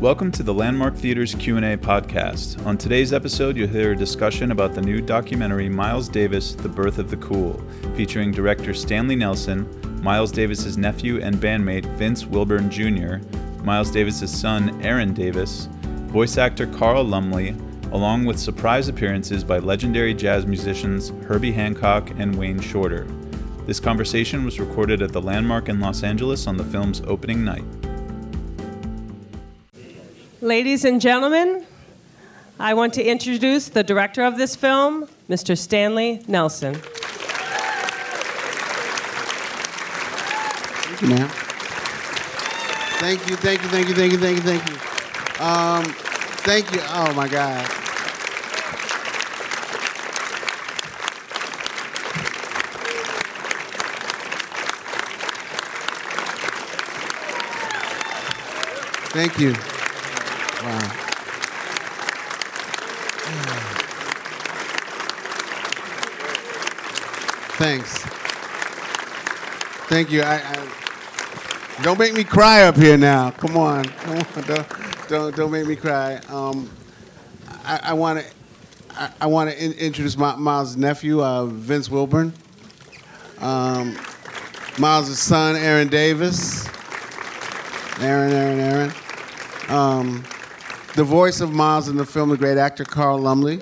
Welcome to the Landmark Theater's Q&A podcast. On today's episode, you'll hear a discussion about the new documentary Miles Davis: The Birth of the Cool, featuring director Stanley Nelson, Miles Davis's nephew and bandmate Vince Wilburn Jr., Miles Davis's son Erin Davis, voice actor Carl Lumbly, along with surprise appearances by legendary jazz musicians Herbie Hancock and Wayne Shorter. This conversation was recorded at the Landmark in Los Angeles on the film's opening night. Ladies and gentlemen, I want to introduce the director of this film, Mr. Stanley Nelson. Thank you, ma'am. Thank you, thank you, thank you, thank you, thank you, thank you. Um, thank you. Oh my God. Thank you. Wow. Thanks. Thank you. I, I don't make me cry up here now. Come on, come on. Don't don't, don't make me cry. Um, I want to I, want to in, introduce my, Miles' nephew, uh, Vince Wilburn. Um, Miles' son, Erin Davis. Erin, Erin, Erin. Um, the voice of Miles in the film, the great actor Carl Lumbly.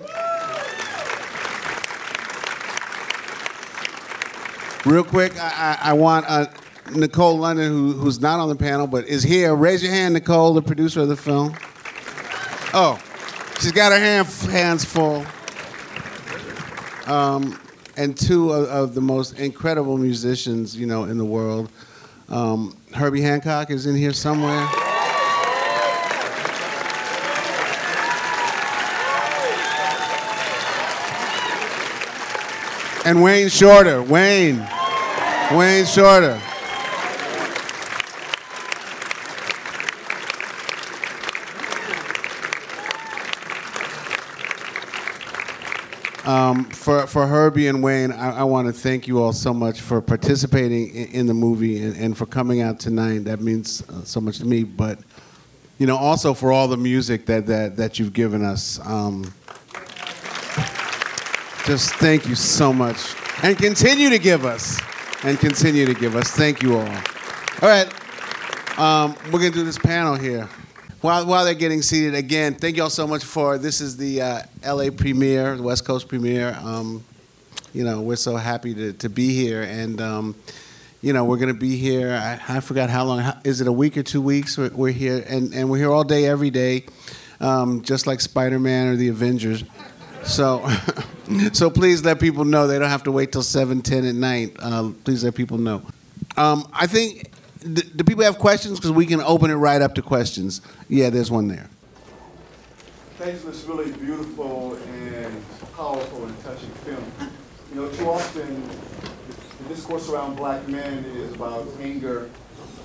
Real quick, I, I, I want uh, Nicole London, who, who's not on the panel but is here. Raise your hand, Nicole, the producer of the film. Oh, she's got her hand, hands full. Um, and two of, of, the most incredible musicians, you know, in the world. Um, Herbie Hancock is in here somewhere. And Wayne Shorter. Wayne. Wayne Shorter. Um, for, for Herbie and Wayne, I, I want to thank you all so much for participating in, in the movie and, and, for coming out tonight. That means uh, so much to me. But, you know, also for all the music that, that, that you've given us. Um, just thank you so much. And continue to give us and continue to give us. Thank you all. All right, um, we're gonna do this panel here. While, while they're getting seated, again, thank you all so much for this is the uh, LA premiere, the West Coast premiere. Um, you know, we're so happy to, to be here, and um, you know, we're gonna be here. I, I forgot how long. How, is it a week or two weeks? We're, we're here, and, and we're here all day, every day, um, just like Spider-Man or the Avengers. So, so please let people know they don't have to wait till 7, 10 at night. Uh, please let people know. Um, I think, do people have questions? Because we can open it right up to questions. Yeah, there's one there. Thanks for this really beautiful and powerful and touching film. You know, too often the discourse around black men is about anger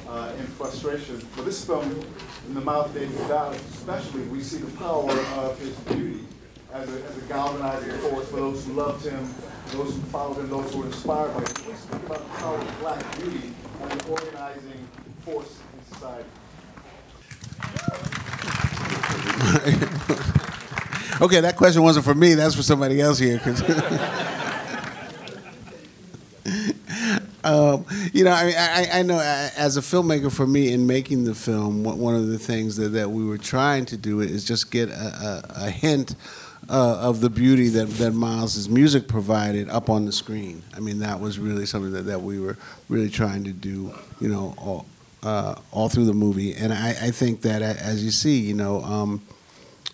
uh, and frustration. But this film, in the Miles Davis Dallas, especially, we see the power of his beauty as a, as a galvanizing force for those who loved him, those who followed him, those who were inspired by him. Please speak about the power of black beauty as an organizing force in society. okay, that question wasn't for me. That's for somebody else here. um, you know, I, I, I know as a filmmaker, for me, in making the film, one of the things that, that we were trying to do is just get a, a, a hint uh, of the beauty that, that Miles's music provided up on the screen. I mean, that was really something that, that we were really trying to do, you know, all, uh, all through the movie. And I, I think that as you see, you know, um,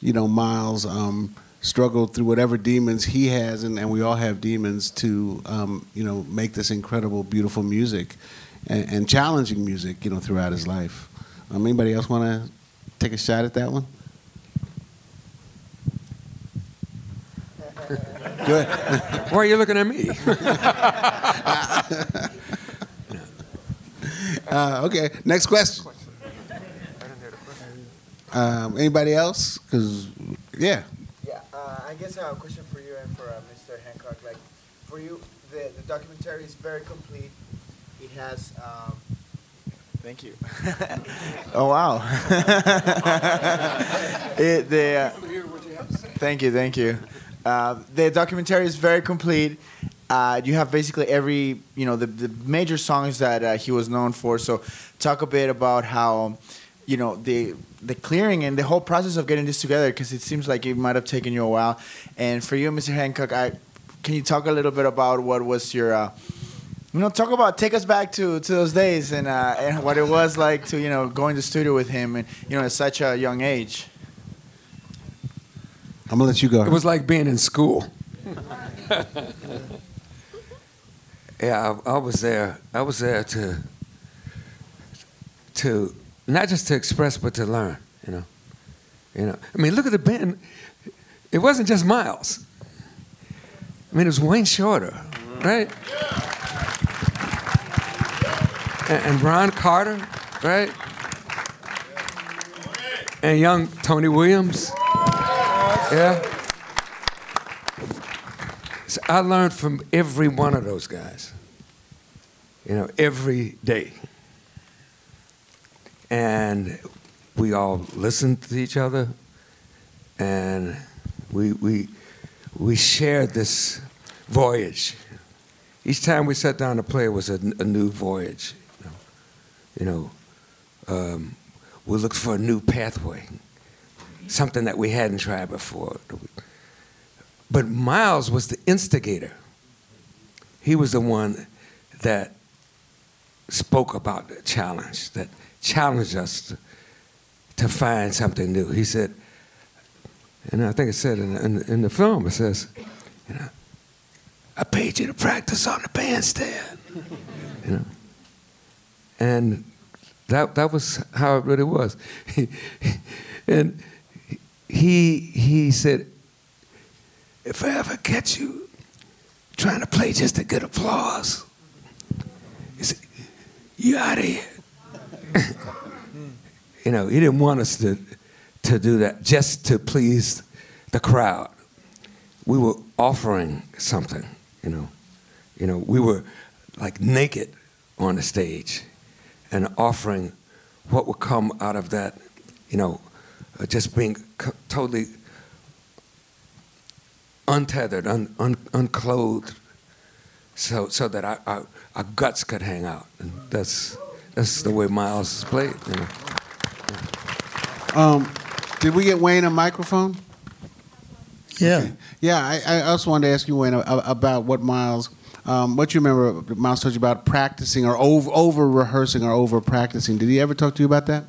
you know, Miles um, struggled through whatever demons he has, and, and we all have demons to, um, you know, make this incredible, beautiful music and, and challenging music, you know, throughout his life. Um, anybody else want to take a shot at that one? Why are you looking at me? uh, okay, next question. Um, anybody else? Because, yeah. Yeah, uh, I guess I have a question for you and for uh, Mr. Hancock. Like, for you, the, the documentary is very complete. It has um, Thank you. oh wow. it, the, uh, thank you, thank you. Uh, the documentary is very complete. Uh, you have basically every, you know, the, the major songs that uh, he was known for. So, talk a bit about how, you know, the the clearing and the whole process of getting this together, because it seems like it might have taken you a while. And for you, Mr. Hancock, I can you talk a little bit about what was your uh, you know, talk about take us back to, to those days and uh, and what it was like to you know go in the studio with him and you know at such a young age. I'm gonna let you go. It was like being in school. yeah, I, I was there. I was there to to not just to express, but to learn. You know, you know. I mean, look at the band. It wasn't just Miles. I mean, it was Wayne Shorter, right? And, and Ron Carter, right? And young Tony Williams. Yeah. So I learned from every one of those guys. You know, every day. And we all listened to each other and we we we shared this voyage. Each time we sat down to play it was a, a new voyage. You know, you know um, we looked for a new pathway something that we hadn't tried before. But Miles was the instigator. He was the one that spoke about the challenge, that challenged us to, to find something new. He said, and I think it said in, in, in, the film, it says, you know, I paid you to practice on the bandstand, you know. And that, that was how it really was. and he he said, if I ever catch you trying to play just to get applause, he said, you out of here. you know, he didn't want us to to do that just to please the crowd. We were offering something, you know. You know, we were like naked on the stage and offering what would come out of that, you know, uh, just being totally untethered, un, un, unclothed, so so that our, our, our, guts could hang out. And that's that's the way Miles is played. You know. Um, did we get Wayne a microphone? Yeah. Okay. Yeah, I, I, also wanted to ask you, Wayne, about what Miles, um, what you remember Miles told you about practicing or over, over rehearsing or over practicing. Did he ever talk to you about that?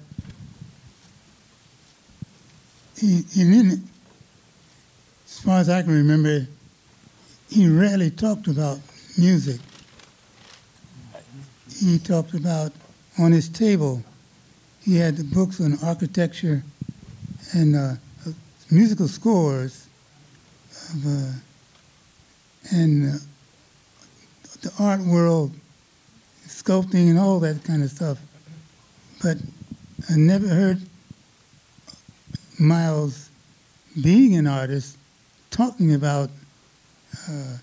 He, as far as I can remember, he rarely talked about music. He talked about on his table, he had the books on architecture and uh, musical scores of, uh, and uh, the art world, sculpting and all that kind of stuff. But I never heard Miles being an artist, talking about uh,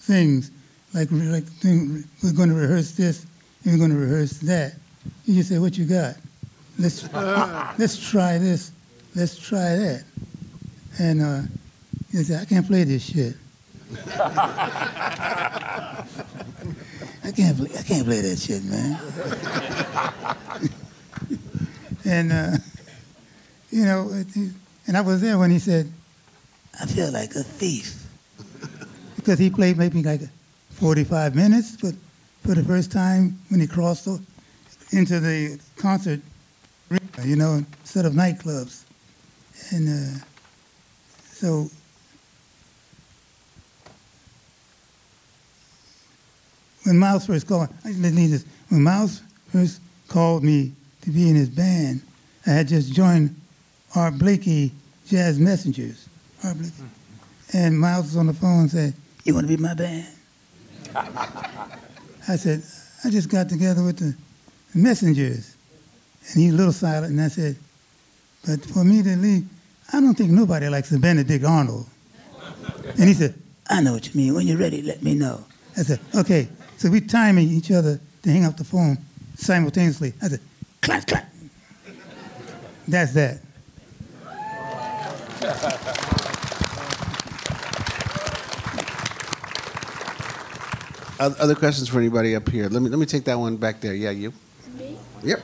things like like we're going to rehearse this, and we're going to rehearse that. You just say, "What you got? Let's let's try this, let's try that," and uh, you say, "I can't play this shit." I can't play, I can't play that shit, man. And, uh, you know, and I was there when he said, I feel like a thief. because he played maybe like 45 minutes, but for the first time when he crossed into the concert, you know, instead of nightclubs. And uh, so when Miles first called, I need this. When Miles first called me to be in his band. I had just joined Art Blakey Jazz Messengers. Art Blakey. Mm-hmm. And Miles was on the phone and said, You want to be my band? I said, I just got together with the Messengers. And he was a little silent, and I said, But for me to leave, I don't think nobody likes the Benedict Arnold. and he said, I know what you mean. When you're ready, let me know. I said, Okay. So we timing each other to hang up the phone simultaneously. I said, clap, clap. That's that. Other questions for anybody up here? Let me let me take that one back there. Yeah, you. Me? Yep.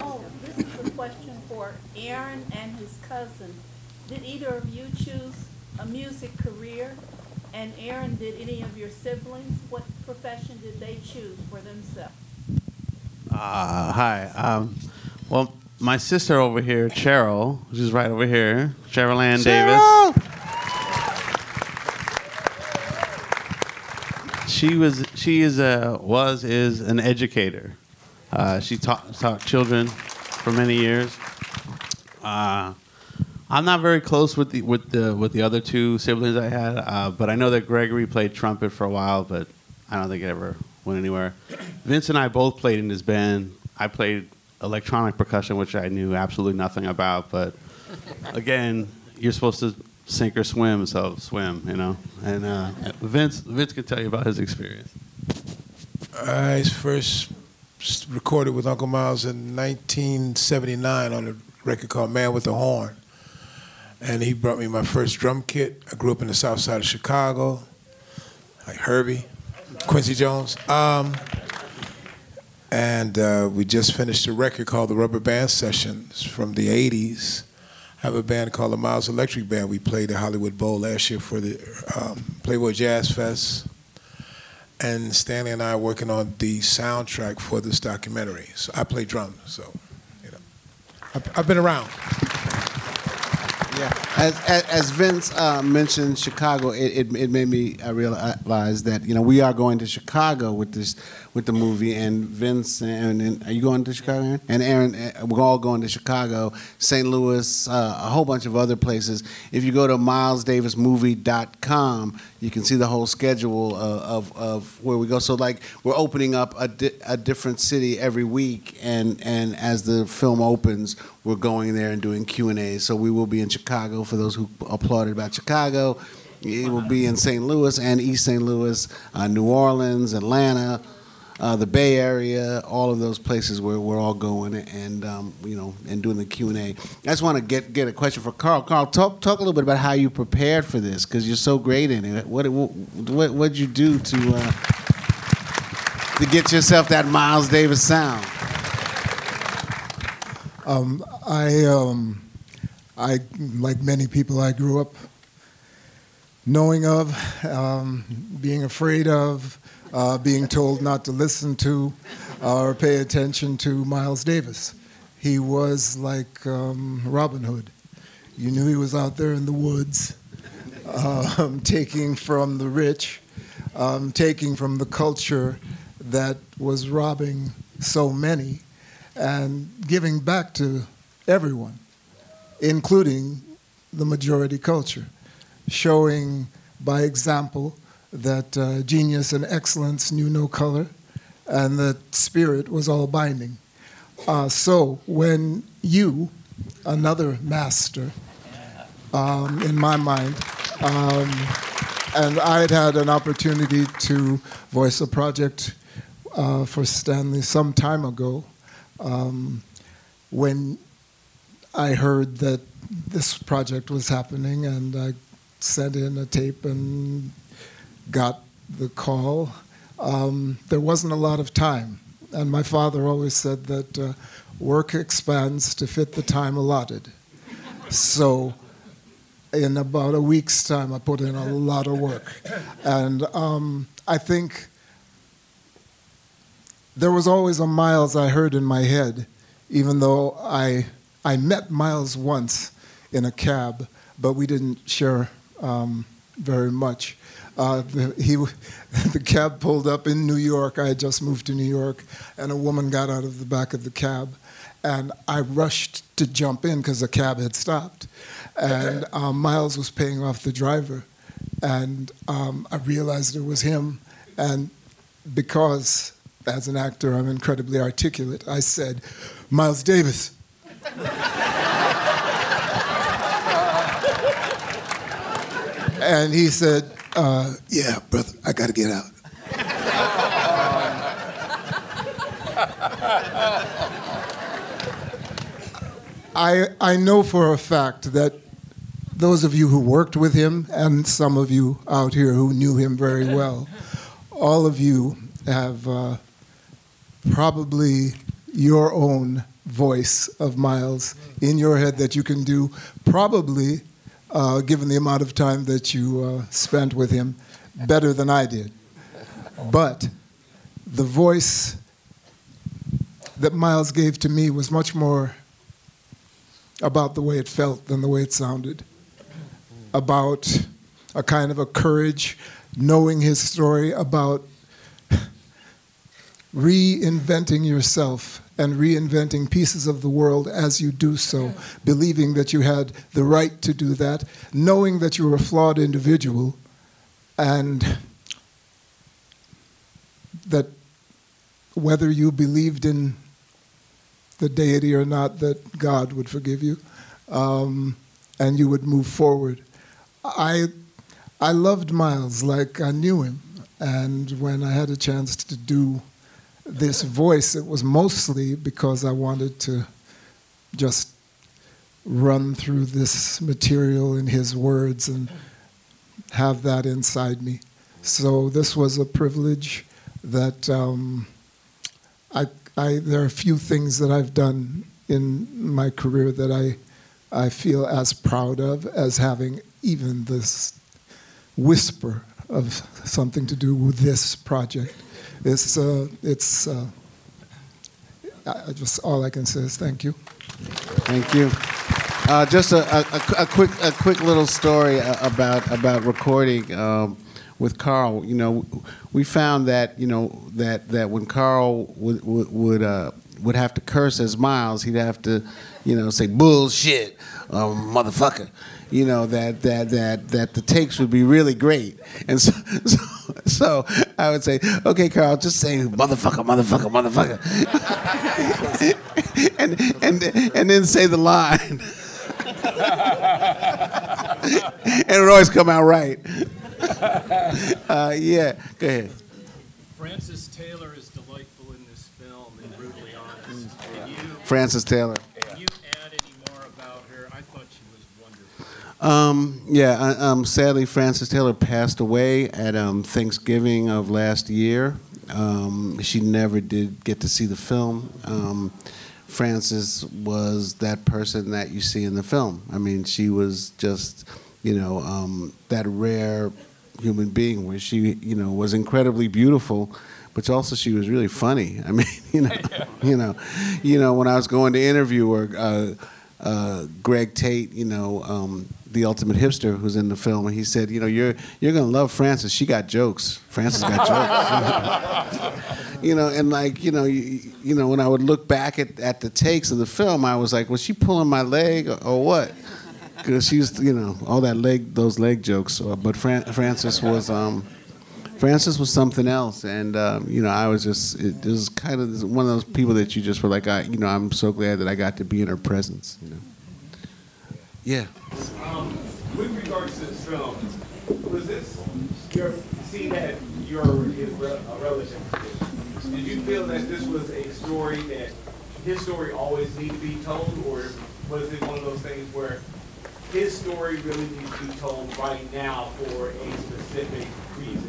Oh, this is a question for Erin and his cousin. Did either of you choose a music career? And Erin, did any of your siblings, what profession did they choose for themselves? Uh, hi. Um, well, my sister over here, Cheryl, she's right over here, Cheryl Ann Davis. She was, she is a, was, is an educator. Uh, she taught, taught children for many years. Uh, I'm not very close with the with the with the other two siblings I had, uh, but I know that Gregory played trumpet for a while, but I don't think it ever went anywhere. Vince and I both played in this band. I played electronic percussion, which I knew absolutely nothing about, but again, you're supposed to sink or swim, so swim, you know. And uh, Vince Vince can tell you about his experience. I first recorded with Uncle Miles in 1979 on a record called Man with a Horn. And he brought me my first drum kit. I grew up in the south side of Chicago, like Herbie, Quincy Jones. Um, and uh, we just finished a record called the Rubber Band Sessions from the 80s. I have a band called the Miles Electric Band. We played the Hollywood Bowl last year for the um, Playboy Jazz Fest and Stanley and I are working on the soundtrack for this documentary. So I play drums, so you know, I've, I've been around. Yeah. As, as, as Vince uh, mentioned Chicago, it, it, it made me uh, realize that you know we are going to Chicago with this with the movie, and Vince and, and are you going to Chicago? Erin? And Erin, uh, we're all going to Chicago, St. Louis, uh, a whole bunch of other places. If you go to milesdavismovie.com, you can see the whole schedule of, of, of where we go. So like we're opening up a, di- a different city every week, and and as the film opens, we're going there and doing Q and A. So we will be in Chicago for those who applauded about Chicago. It will be in St. Louis and East St. Louis, uh, New Orleans, Atlanta, uh, the Bay Area, all of those places where we're all going and um, you know and doing the Q and A. I just want to get get a question for Carl. Carl, talk talk a little bit about how you prepared for this because you're so great in it. What what what what'd you do to uh, to get yourself that Miles Davis sound? Um, I, um, I, like many people, I grew up knowing of, um, being afraid of, uh, being told not to listen to or pay attention to Miles Davis. He was like um, Robin Hood. You knew he was out there in the woods, um, taking from the rich, um, taking from the culture that was robbing so many, and giving back to everyone, including the majority culture, showing by example that uh, genius and excellence knew no color and that spirit was all binding. Uh, so when you, another master, um, in my mind, um, and I had had an opportunity to voice a project uh, for Stanley some time ago. Um, when I heard that this project was happening, and I sent in a tape and got the call. Um, there wasn't a lot of time, and my father always said that uh, work expands to fit the time allotted. So, in about a week's time, I put in a lot of work, and um, I think there was always a Miles I heard in my head, even though I I met Miles once in a cab, but we didn't share um, very much. Uh, the, he, the cab pulled up in New York. I had just moved to New York, and a woman got out of the back of the cab, and I rushed to jump in because the cab had stopped, and um, Miles was paying off the driver, and um, I realized it was him, and because as an actor I'm incredibly articulate, I said, "Miles Davis." and he said, uh, Yeah, brother, I got to get out. I, I know for a fact that those of you who worked with him, and some of you out here who knew him very well, all of you have uh, probably your own voice of Miles in your head that you can do, probably, uh, given the amount of time that you uh, spent with him, better than I did. But the voice that Miles gave to me was much more about the way it felt than the way it sounded, about a kind of a courage, knowing his story, about reinventing yourself and reinventing pieces of the world as you do so, believing that you had the right to do that, knowing that you were a flawed individual, and that whether you believed in the deity or not, that God would forgive you, um, and you would move forward. I, I loved Miles like I knew him, and when I had a chance to do this voice, it was mostly because I wanted to just run through this material in his words and have that inside me. So this was a privilege that um, I, I, there are a few things that I've done in my career that I, I feel as proud of as having even this whisper of something to do with this project. It's, uh, it's uh, just all I can say is thank you. Thank you. Uh, just a, a, a, quick a quick little story about about recording um, with Carl. You know, we found that you know that that when Carl would would would, uh, would have to curse as Miles, he'd have to, you know, say bullshit, um, motherfucker. You know that that that that the takes would be really great, and so, so, so I would say, okay, Carl, just say motherfucker, motherfucker, motherfucker, and and and then say the line, and it always come out right. Uh, yeah, go ahead. Frances Taylor is delightful in this film and brutally honest. Can you, Frances Taylor. Can you add any more about her? I thought she was wonderful. Um, yeah, uh, um, sadly, Frances Taylor passed away at um, Thanksgiving of last year. Um, she never did get to see the film. Um, Frances was that person that you see in the film. I mean, she was just, you know, um, that rare human being where she, you know, was incredibly beautiful, but also she was really funny. I mean, you know, you know, you know, when I was going to interview her, uh, uh, Greg Tate, you know, um, the ultimate hipster who's in the film, and he said, you know, you're you're gonna love Frances. She got jokes. Frances got jokes. you know, and like, you know, you, you know, when I would look back at, at the takes of the film, I was like, was she pulling my leg or, or what? Because she was, you know, all that leg, those leg jokes. So, but Fran- Frances was. Um, Frances was something else, and um, you know, I was just it, was kind of one of those people that you just were like, I, you know, I'm so glad that I got to be in her presence. You know. Yeah. Um, with regards to this film, was this your seeing that you're his re- a relative? Did you feel that this was a story that his story always needs to be told, or was it one of those things where his story really needs to be told right now for a specific reason?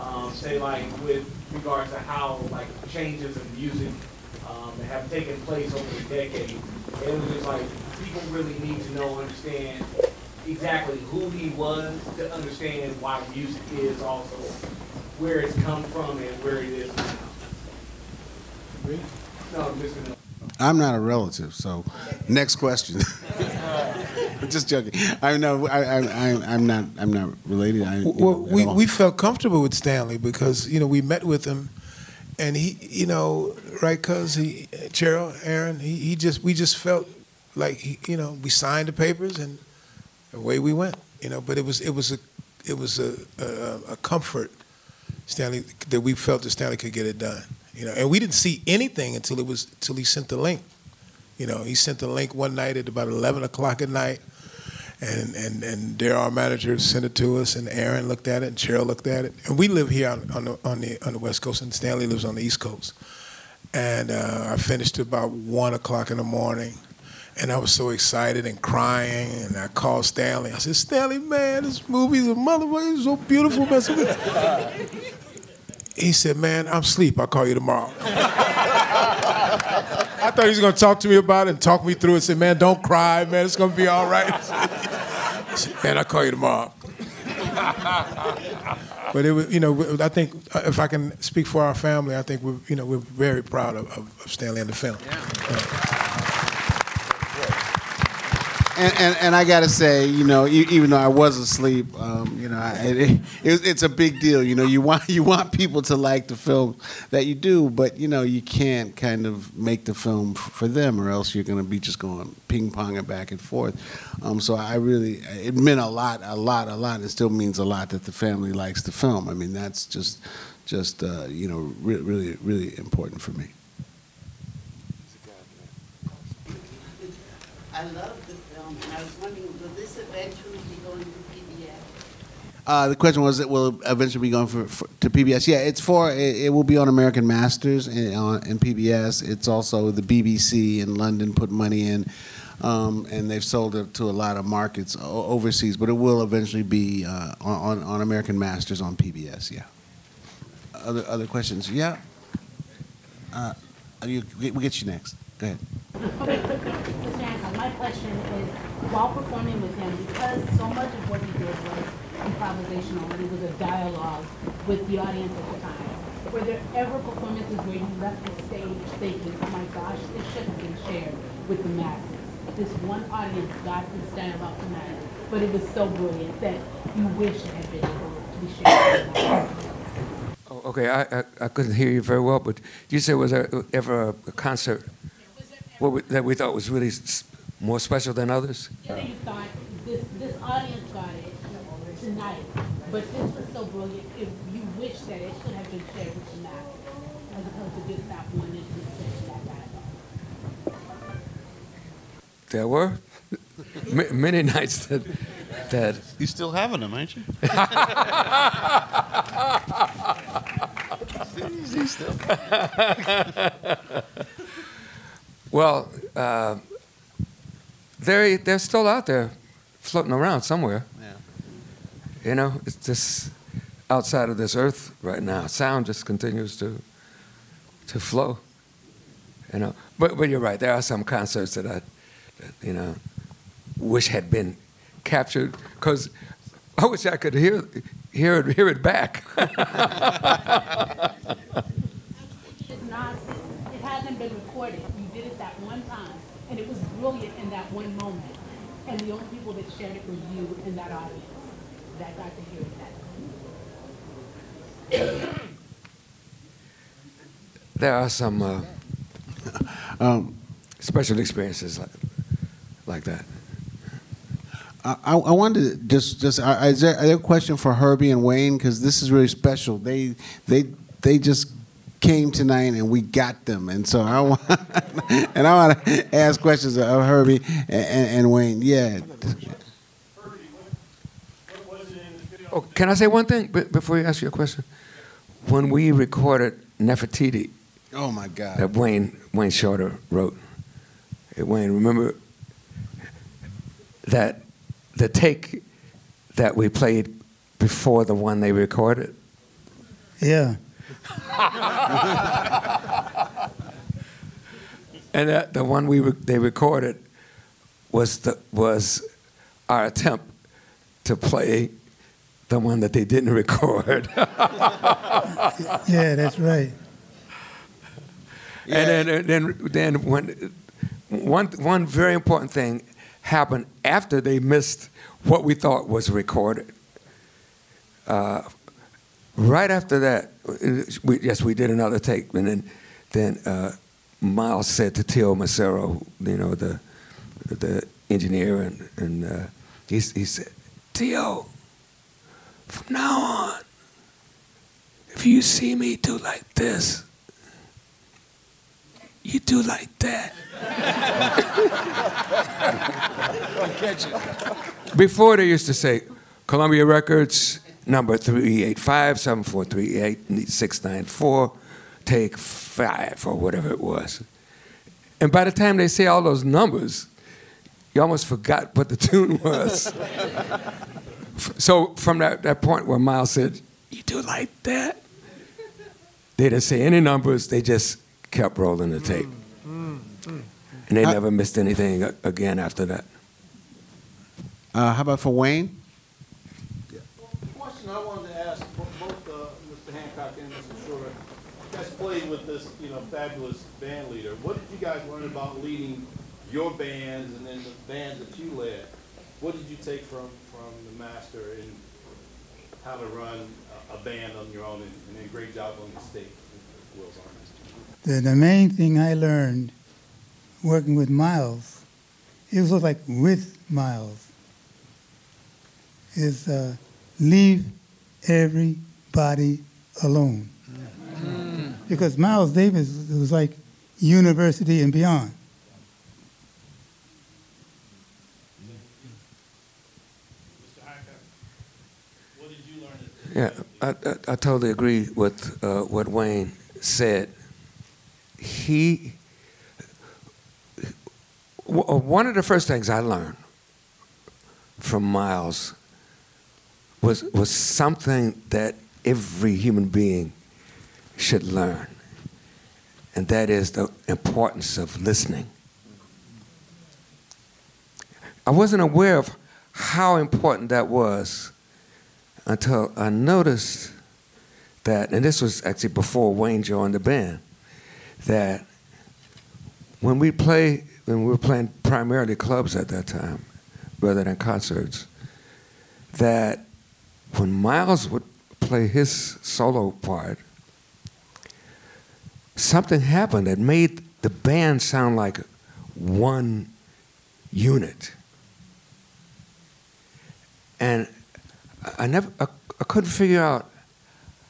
Um, say like with regards to how like changes in music um, have taken place over the decades. And it was just like people really need to know, understand exactly who he was to understand why music is also where it's come from and where it is now. No, Mr. Miller. I'm not a relative, so next question. Just joking. I know I, I, I, I'm not. I'm not related. I, Well, know, we, all. we felt comfortable with Stanley because you know we met with him, and he you know right cuz he Cheryl Erin he, he just we just felt like he, you know we signed the papers and away we went you know. But it was it was a it was a a, a comfort Stanley that we felt that Stanley could get it done you know. And we didn't see anything until it was until he sent the link you know. He sent the link one night at about 11 o'clock at night and and and there our manager sent it to us, and Erin looked at it, and Cheryl looked at it, and we live here on, on the on the on the West Coast, and Stanley lives on the East Coast, and uh, I finished about one o'clock in the morning, And I was so excited and crying, and I called Stanley. I said, Stanley, man, this movie's a motherfucker. It's so beautiful, man. He said, man, I'm asleep. I'll call you tomorrow. I thought he was going to talk to me about it and talk me through it. Say, man, don't cry, man. It's going to be all right. I said, man, I'll call you tomorrow. but it was, you know, I think uh, if I can speak for our family, I think we're, you know, we're very proud of, of, of Stanley and the film. And, and, and I got to say, you know, even though I was asleep, um, you know, I, it, it, it's a big deal. You know, you want you want people to like the film that you do, but you know, you can't kind of make the film for them, or else you're to be just going ping ponging back and forth. Um, so I really, it meant a lot, a lot, a lot. It still means a lot that the family likes the film. I mean, that's just, just uh, you know, re- really, really important for me. I love film, and I was wondering, will this eventually be going to PBS? Uh, the question was, it will eventually be going for, for to PBS. Yeah, it's for it, it will be on American Masters and on and PBS. It's also the BBC in London put money in, um, and they've sold it to a lot of markets o- overseas. But it will eventually be uh, on on American Masters on PBS. Yeah. Other other questions? Yeah. Uh, you, we'll get you next. Go ahead. Okay, Mr. Hancock, my question is, while performing with him, because so much of what he did was improvisational, and it was a dialogue with the audience at the time, were there ever performances where you left the stage thinking, oh my gosh, this should have been shared with the masses? This one audience got to stand up tonight, but it was so brilliant that you wish it had been able to be shared with the masses. Oh, okay, I, I, I couldn't hear you very well, but you said was there ever a, a concert what we, that we thought was really s- more special than others? that you thought this, this audience got it tonight, but this was so brilliant, if you wish that it should have been shared with the masses, as opposed to just that one instance that that got. There were Ma- many nights that that You still having them, ain't you? well, uh, they're they're still out there, floating around somewhere. Yeah. You know, it's just outside of this earth right now. Sound just continues to to flow. You know, but but you're right. There are some concerts that I, that, you know, wish had been captured because I wish I could hear hear it hear it back. It's not, it hasn't been recorded, you did it that one time, and it was brilliant in that one moment, and the only people that shared it were you and that audience, that got to hear it that there are some uh, Um, special experiences like like that. I, I I wanted to just just uh, is there, are there a question for Herbie and Wayne because this is really special. They they they just came tonight and we got them, and so I want and I want to ask questions of Herbie and, and, and Wayne. Yeah. Oh, can I say one thing before you ask your question? When we recorded Nefertiti, Oh my God. that Wayne Wayne Shorter wrote, hey, Wayne, remember that the take that we played before the one they recorded? Yeah. And that the one we re- they recorded was the was our attempt to play the one that they didn't record. Yeah, that's right. And then, then, then when one one very important thing happened after they missed what we thought was recorded. Uh, right after that, we, yes, we did another take, and then then uh, Miles said to Teo Macero, you know, the the engineer, and and uh, he he said, Teo, from now on, if you see me do like this, you do like that. Before they used to say, Columbia Records, number 385 7438 694, take five, or whatever it was. And by the time they say all those numbers, you almost forgot what the tune was. so from that, that point where Miles said, You do like that? They didn't say any numbers, they just kept rolling the tape. And they Uh, never missed anything again after that. Uh, how about for Wayne? Question I wanted to ask bo- both uh, Mr. Hancock and Mr. Shore. You guys played with this, you know, fabulous band leader. What did you guys learn about leading your bands and then the bands that you led? What did you take from, from the master in how to run a, a band on your own and, and then great job on the stage Will's Army? The, the main thing I learned working with Miles, it was like with Miles, is uh, leave everybody alone. Because Miles Davis was like university and beyond. So what did you learn Yeah, I, I, I totally agree with uh, what Wayne said. He, w- uh, one of the first things I learned from Miles was, was something that every human being should learn, and that is the importance of listening. I wasn't aware of how important that was until I noticed that, and this was actually before Wayne joined the band, that when we play, when we were playing primarily clubs at that time, rather than concerts, that when Miles would play his solo part, something happened that made the band sound like one unit. And I- never, I, I couldn't figure out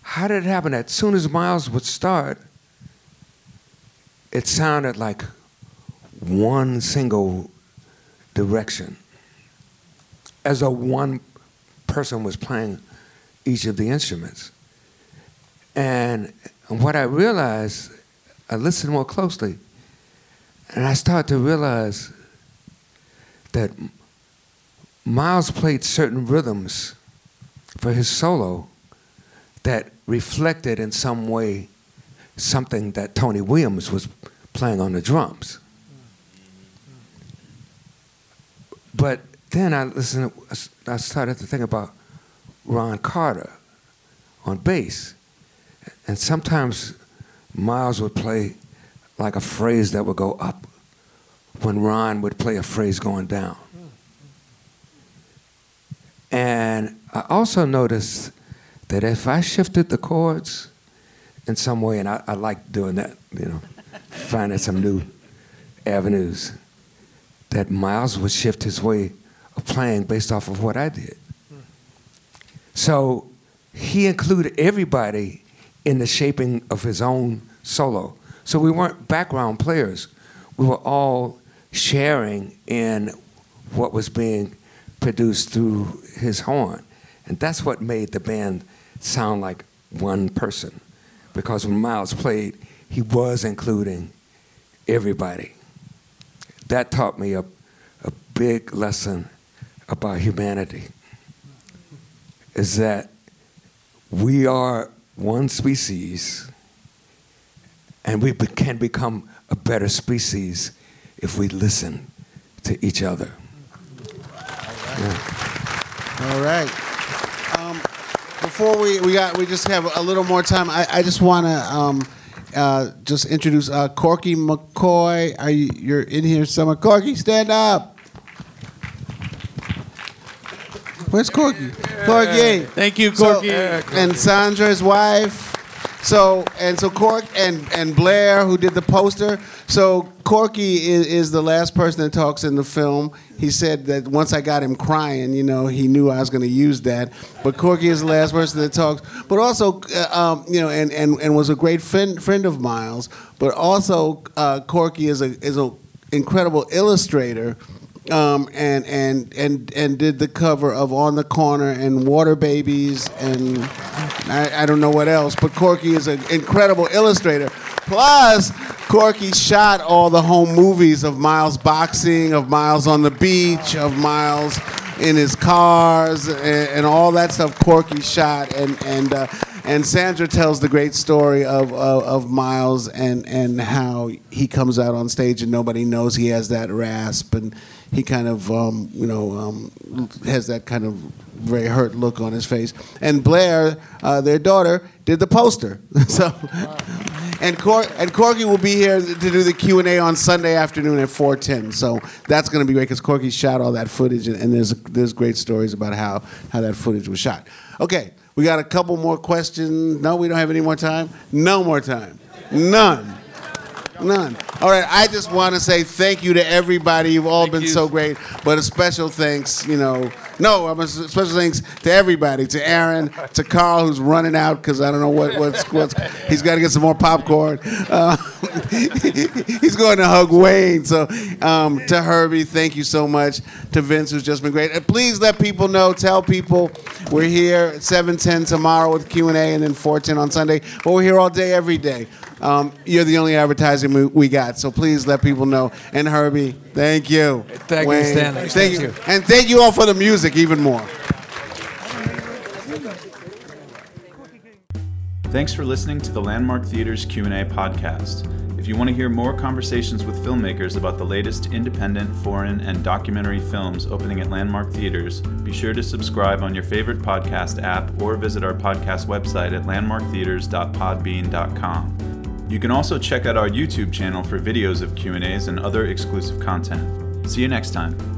how did it happen. As soon as Miles would start, it sounded like one single direction, as though one person was playing each of the instruments. And what I realized, I listened more closely, and I started to realize that Miles played certain rhythms for his solo that reflected in some way something that Tony Williams was playing on the drums. But then I listened, I started to think about Ron Carter on bass. And sometimes Miles would play like a phrase that would go up when Ron would play a phrase going down. And I also noticed that if I shifted the chords in some way, and I, I like doing that, you know, finding some new avenues, that Miles would shift his way of playing based off of what I did. So he included everybody in the shaping of his own solo. So we weren't background players. We were all sharing in what was being produced through his horn. And that's what made the band sound like one person. Because when Miles played, he was including everybody. That taught me a, a big lesson about humanity. Is that we are one species and we be- can become a better species if we listen to each other. All right. Um, before we, we got we just have a little more time. I, I just want to um, uh, just introduce uh, Corky McCoy. Are you you're in here somewhere? Corky, stand up. Where's Corky? Corky. Thank you, So- Corky. and Sandra's wife. So and so Cork and and Blair who did the poster. So Corky is, is the last person that talks in the film. He said that once I got him crying, you know, he knew I was going to use that. But Corky is the last person that talks. But also, uh, um, you know, and, and, and was a great friend friend of Miles. But also, uh, Corky is a is a incredible illustrator um, and and and and did the cover of On the Corner and Water Babies and I, I don't know what else. But Corky is an incredible illustrator. Plus, Corky shot all the home movies of Miles boxing, of Miles on the beach, of Miles in his cars, and, and all that stuff. Corky shot, and and uh, and Sandra tells the great story of, of of Miles and and how he comes out on stage and nobody knows he has that rasp, and he kind of um, you know um, has that kind of very hurt look on his face. And Blair, uh, their daughter, did the poster. so, and Cor- and Corky will be here to do the Q and A on Sunday afternoon at 4:10. So that's going to be great because Corky shot all that footage, and, and there's there's great stories about how how that footage was shot. Okay, we got a couple more questions. No, we don't have any more time. No more time. None. None. All right, I just want to say thank you to everybody. You've all been so great. But a special thanks, you know, no, I'm a special thanks to everybody, to Erin, to Carl, who's running out because I don't know what, what's, what's, he's got to get some more popcorn. Uh, he's going to hug Wayne. So um, to Herbie, thank you so much. To Vince, who's just been great. And please let people know, tell people we're here at 7:10 tomorrow with Q and A, and then 4:10 on Sunday. But we're here all day, every day. Um, you're the only advertising we, we got, so please let people know. And Herbie, thank you. Thank you, Wayne, Stanley. Thank, Thank you. you. and thank you all for the music even more. Thanks for listening to the Landmark Theater's Q&A podcast. If you want to hear more conversations with filmmakers about the latest independent, foreign, and documentary films opening at Landmark Theaters, be sure to subscribe on your favorite podcast app or visit our podcast website at landmarktheaters.podbean.com. You can also check out our YouTube channel for videos of Q&As and other exclusive content. See you next time.